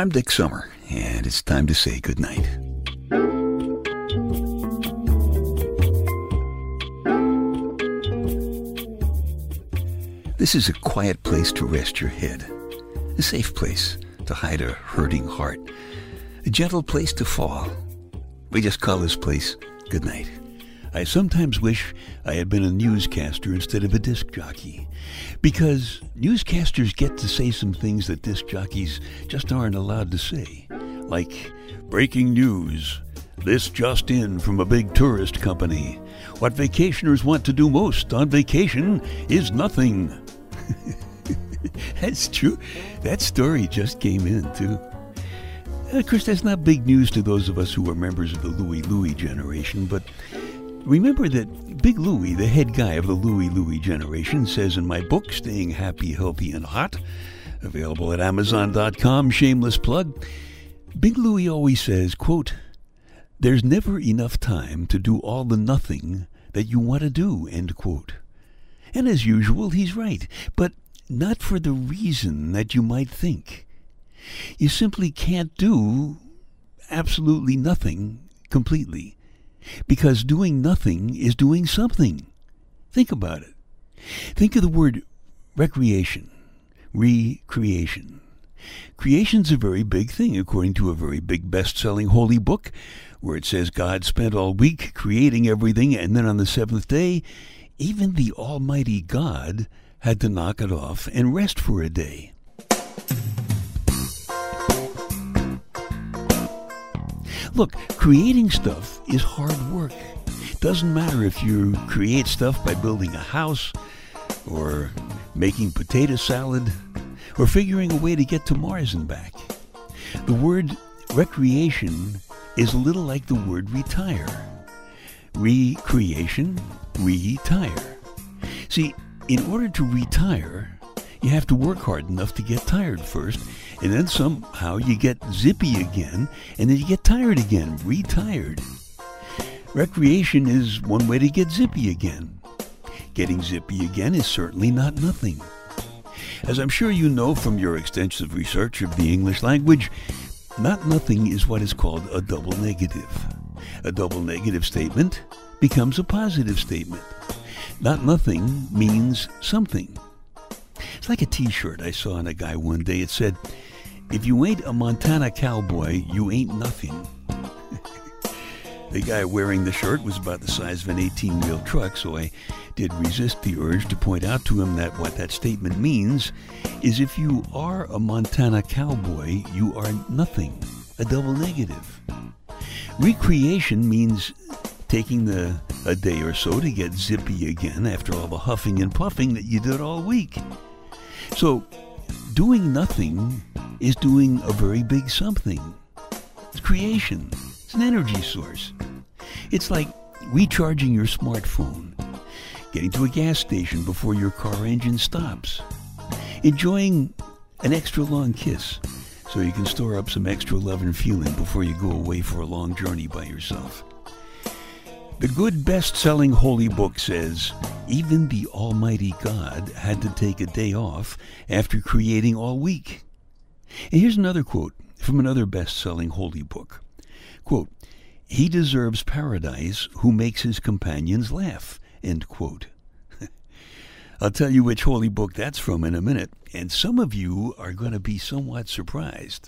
I'm Dick Summer, and it's time to say goodnight. This is a quiet place to rest your head, a safe place to hide a hurting heart, a gentle place to fall. We just call this place goodnight. I sometimes wish I had been a newscaster instead of a disc jockey, because newscasters get to say some things that disc jockeys just aren't allowed to say, like breaking news. This just in from a big tourist company. What vacationers want to do most on vacation is nothing. that's true. That story just came in, too. Of course, that's not big news to those of us who are members of the Louie Louie generation, but remember that Big Louie, the head guy of the Louie Louie generation, says in my book, Staying Happy, Healthy, and Hot, available at Amazon.com, shameless plug, Big Louie always says, quote, There's never enough time to do all the nothing that you want to do, end quote. And as usual, he's right, but not for the reason that you might think. You simply can't do absolutely nothing completely, because doing nothing is doing something. Think about it. Think of the word recreation, recreation. Creation's a very big thing, according to a very big best selling holy book, where it says God spent all week creating everything, and then on the seventh day, even the Almighty God had to knock it off and rest for a day. Look, creating stuff is hard work. It Doesn't matter if you create stuff by building a house, or making potato salad, or figuring a way to get to Mars and back. The word recreation is a little like the word retire. Recreation, retire. See, in order to retire, you have to work hard enough to get tired first, and then somehow you get zippy again, and then you get tired again, retired. Recreation is one way to get zippy again. Getting zippy again is certainly not nothing. As I'm sure you know from your extensive research of the English language, not nothing is what is called a double negative. A double negative statement becomes a positive statement. Not nothing means something. It's like a t shirt I saw on a guy one day. It said, If you ain't a Montana cowboy, you ain't nothing. the guy wearing the shirt was about the size of an 18 wheel truck, so I did resist the urge to point out to him that what that statement means is if you are a Montana cowboy, you are nothing, a double negative. Recreation means taking the a day or so to get zippy again after all the huffing and puffing that you did all week. So, doing nothing is doing a very big something. It's creation. It's an energy source. It's like recharging your smartphone, getting to a gas station before your car engine stops, enjoying an extra long kiss so you can store up some extra love and feeling before you go away for a long journey by yourself. The good best selling holy book says even the Almighty God had to take a day off after creating all week. And here's another quote from another best selling holy book. Quote, He deserves paradise who makes his companions laugh. End quote. I'll tell you which holy book that's from in a minute, and some of you are going to be somewhat surprised.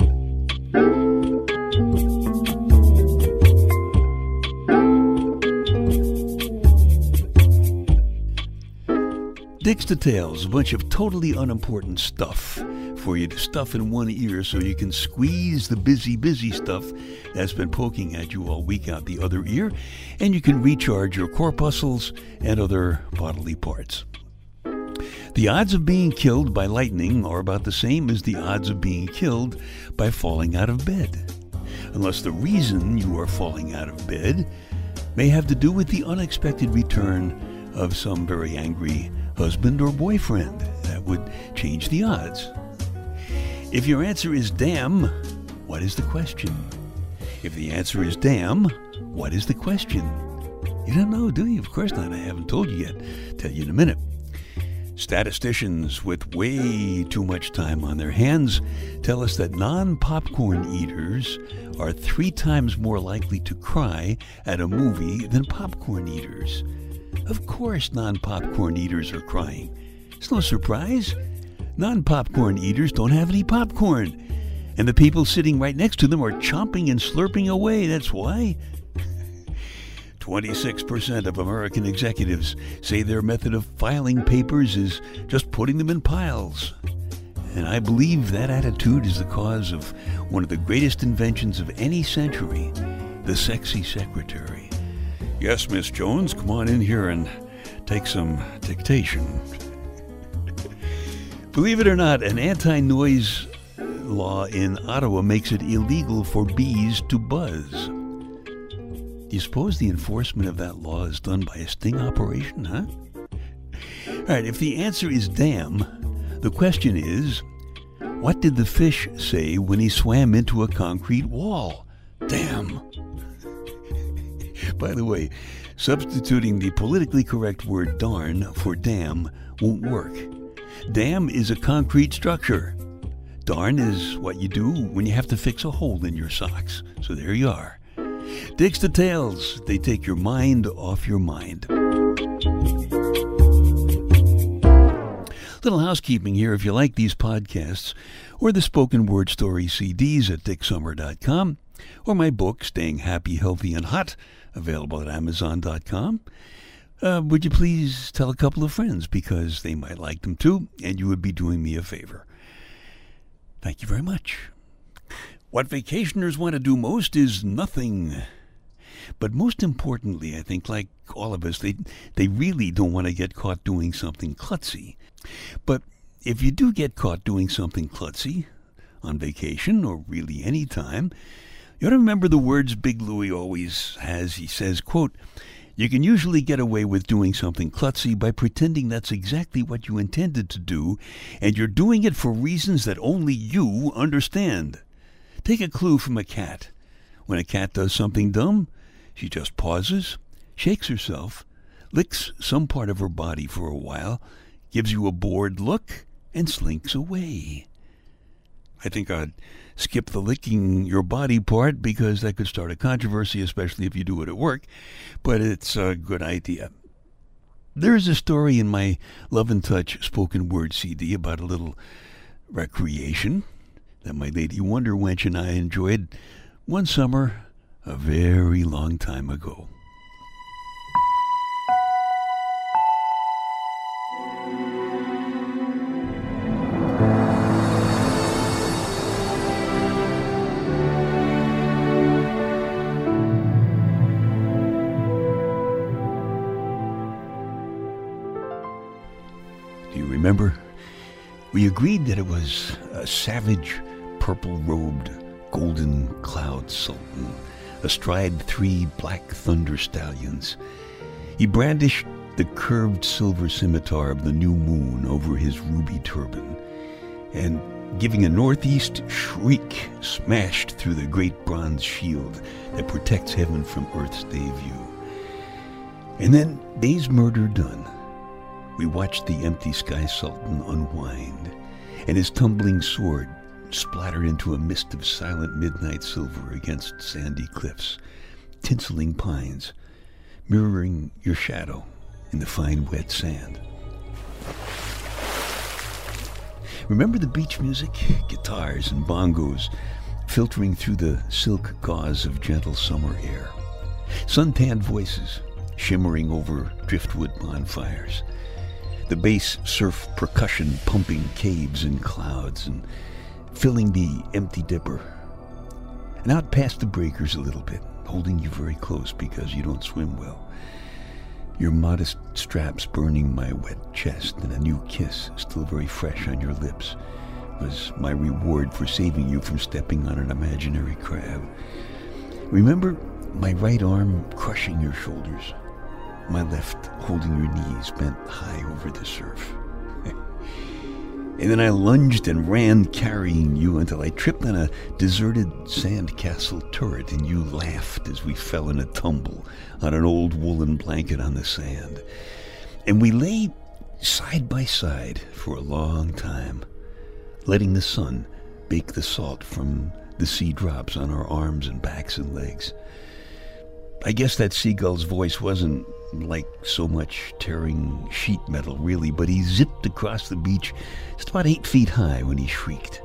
Dick's Details, a bunch of totally unimportant stuff for you to stuff in one ear so you can squeeze the busy, busy stuff that's been poking at you all week out the other ear, and you can recharge your corpuscles and other bodily parts. The odds of being killed by lightning are about the same as the odds of being killed by falling out of bed. Unless the reason you are falling out of bed may have to do with the unexpected return of some very angry husband or boyfriend. That would change the odds. If your answer is damn, what is the question? If the answer is damn, what is the question? You don't know, do you? Of course not. I haven't told you yet. Tell you in a minute. Statisticians with way too much time on their hands tell us that non popcorn eaters are three times more likely to cry at a movie than popcorn eaters. Of course, non popcorn eaters are crying. It's no surprise. Non popcorn eaters don't have any popcorn. And the people sitting right next to them are chomping and slurping away. That's why. 26% of American executives say their method of filing papers is just putting them in piles. And I believe that attitude is the cause of one of the greatest inventions of any century the sexy secretary. Yes, Miss Jones, come on in here and take some dictation. Believe it or not, an anti noise law in Ottawa makes it illegal for bees to buzz. You suppose the enforcement of that law is done by a sting operation, huh? All right, if the answer is damn, the question is what did the fish say when he swam into a concrete wall? Damn. By the way, substituting the politically correct word darn for damn won't work. Dam is a concrete structure. Darn is what you do when you have to fix a hole in your socks. So there you are. Dick's Details, they take your mind off your mind. Little housekeeping here if you like these podcasts, or the spoken word story CDs at dicksummer.com, or my book, Staying Happy, Healthy, and Hot, available at amazon.com. Uh, would you please tell a couple of friends because they might like them too, and you would be doing me a favor. Thank you very much. What vacationers want to do most is nothing. But most importantly, I think, like all of us, they, they really don't want to get caught doing something klutzy. But if you do get caught doing something klutzy, on vacation or really any time, you ought to remember the words Big Louie always has. He says, quote, you can usually get away with doing something klutzy by pretending that's exactly what you intended to do, and you're doing it for reasons that only you understand. Take a clue from a cat. When a cat does something dumb, she just pauses, shakes herself, licks some part of her body for a while, gives you a bored look, and slinks away. I think I'd skip the licking your body part because that could start a controversy, especially if you do it at work, but it's a good idea. There's a story in my Love and Touch spoken word CD about a little recreation that my lady Wonder Wench and I enjoyed one summer a very long time ago. Agreed that it was a savage, purple robed, golden cloud sultan astride three black thunder stallions. He brandished the curved silver scimitar of the new moon over his ruby turban, and giving a northeast shriek, smashed through the great bronze shield that protects heaven from earth's day view. And then, day's murder done, we watched the empty sky sultan unwind, and his tumbling sword splatter into a mist of silent midnight silver against sandy cliffs, tinseling pines, mirroring your shadow in the fine wet sand. Remember the beach music? Guitars and bongos filtering through the silk gauze of gentle summer air. Suntanned voices shimmering over driftwood bonfires. The bass surf percussion pumping caves and clouds and filling the empty dipper. And out past the breakers a little bit, holding you very close because you don't swim well. Your modest straps burning my wet chest and a new kiss still very fresh on your lips was my reward for saving you from stepping on an imaginary crab. Remember my right arm crushing your shoulders, my left holding your knees bent high over the surf. and then I lunged and ran carrying you until I tripped on a deserted sandcastle turret and you laughed as we fell in a tumble on an old woolen blanket on the sand. And we lay side by side for a long time, letting the sun bake the salt from the sea drops on our arms and backs and legs. I guess that seagull's voice wasn't like so much tearing sheet metal, really, but he zipped across the beach just about eight feet high when he shrieked.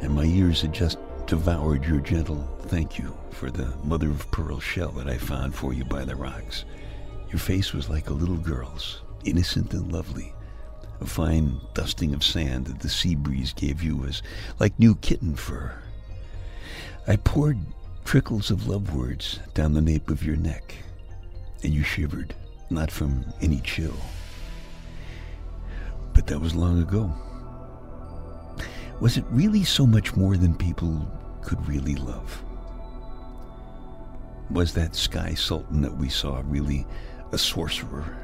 And my ears had just devoured your gentle thank you for the mother of pearl shell that I found for you by the rocks. Your face was like a little girl's, innocent and lovely. A fine dusting of sand that the sea breeze gave you was like new kitten fur. I poured trickles of love words down the nape of your neck, and you shivered, not from any chill. But that was long ago. Was it really so much more than people could really love? Was that sky sultan that we saw really a sorcerer?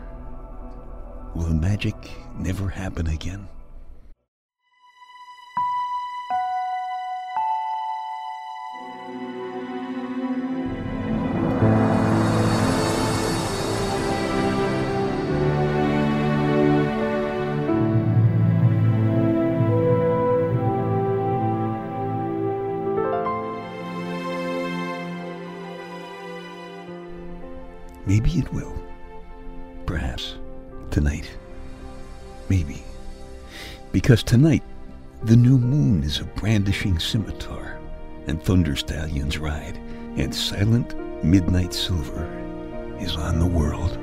Will the magic never happen again? Because tonight, the new moon is a brandishing scimitar, and thunder stallions ride, and silent midnight silver is on the world.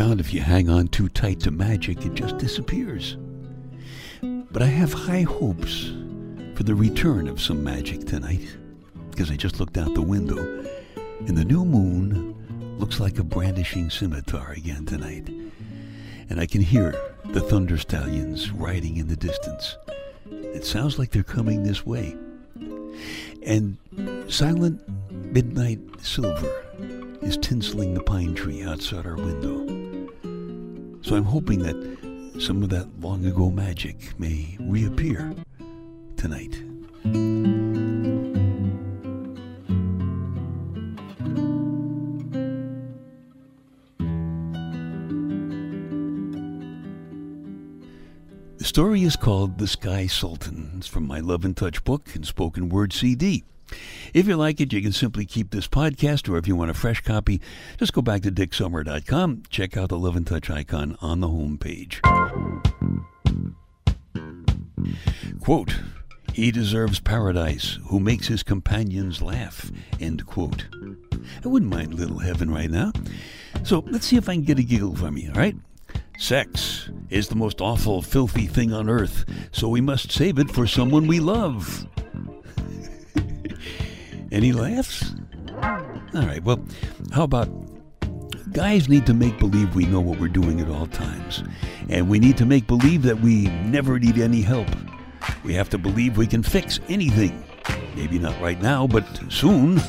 Found if you hang on too tight to magic, it just disappears. But I have high hopes for the return of some magic tonight, because I just looked out the window, and the new moon looks like a brandishing scimitar again tonight. And I can hear the thunder stallions riding in the distance. It sounds like they're coming this way. And silent midnight silver is tinseling the pine tree outside our window. So I'm hoping that some of that long ago magic may reappear tonight. The story is called The Sky Sultan. It's from my Love and Touch book and spoken word CD. If you like it, you can simply keep this podcast, or if you want a fresh copy, just go back to dicksummer.com. Check out the Love and Touch icon on the home page. Quote, he deserves paradise who makes his companions laugh. End quote. I wouldn't mind little heaven right now. So let's see if I can get a giggle from you, all right? Sex is the most awful, filthy thing on earth, so we must save it for someone we love. Any laughs? All right, well, how about guys need to make believe we know what we're doing at all times. And we need to make believe that we never need any help. We have to believe we can fix anything. Maybe not right now, but soon.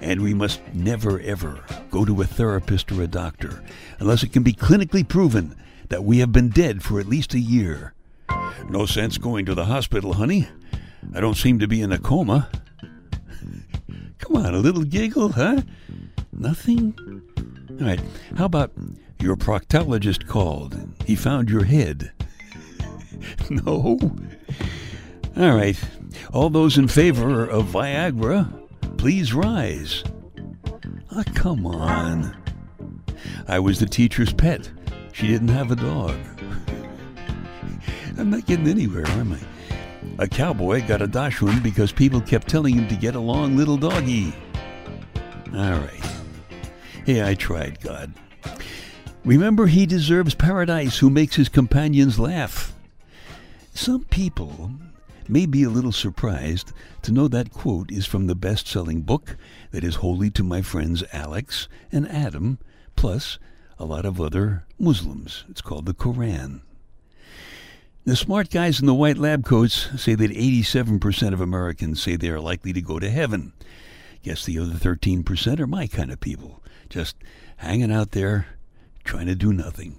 And we must never, ever go to a therapist or a doctor unless it can be clinically proven that we have been dead for at least a year. No sense going to the hospital, honey. I don't seem to be in a coma. Come on, a little giggle, huh? Nothing? All right, how about your proctologist called? He found your head. no? All right, all those in favor of Viagra, please rise. Ah, oh, come on. I was the teacher's pet. She didn't have a dog. I'm not getting anywhere, am I? A cowboy got a dachshund because people kept telling him to get along, little doggy. All right. Hey, I tried, God. Remember, he deserves paradise who makes his companions laugh. Some people may be a little surprised to know that quote is from the best selling book that is holy to my friends Alex and Adam, plus a lot of other Muslims. It's called the Koran. The smart guys in the white lab coats say that 87% of Americans say they are likely to go to heaven. Guess the other 13% are my kind of people, just hanging out there trying to do nothing.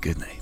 Good night.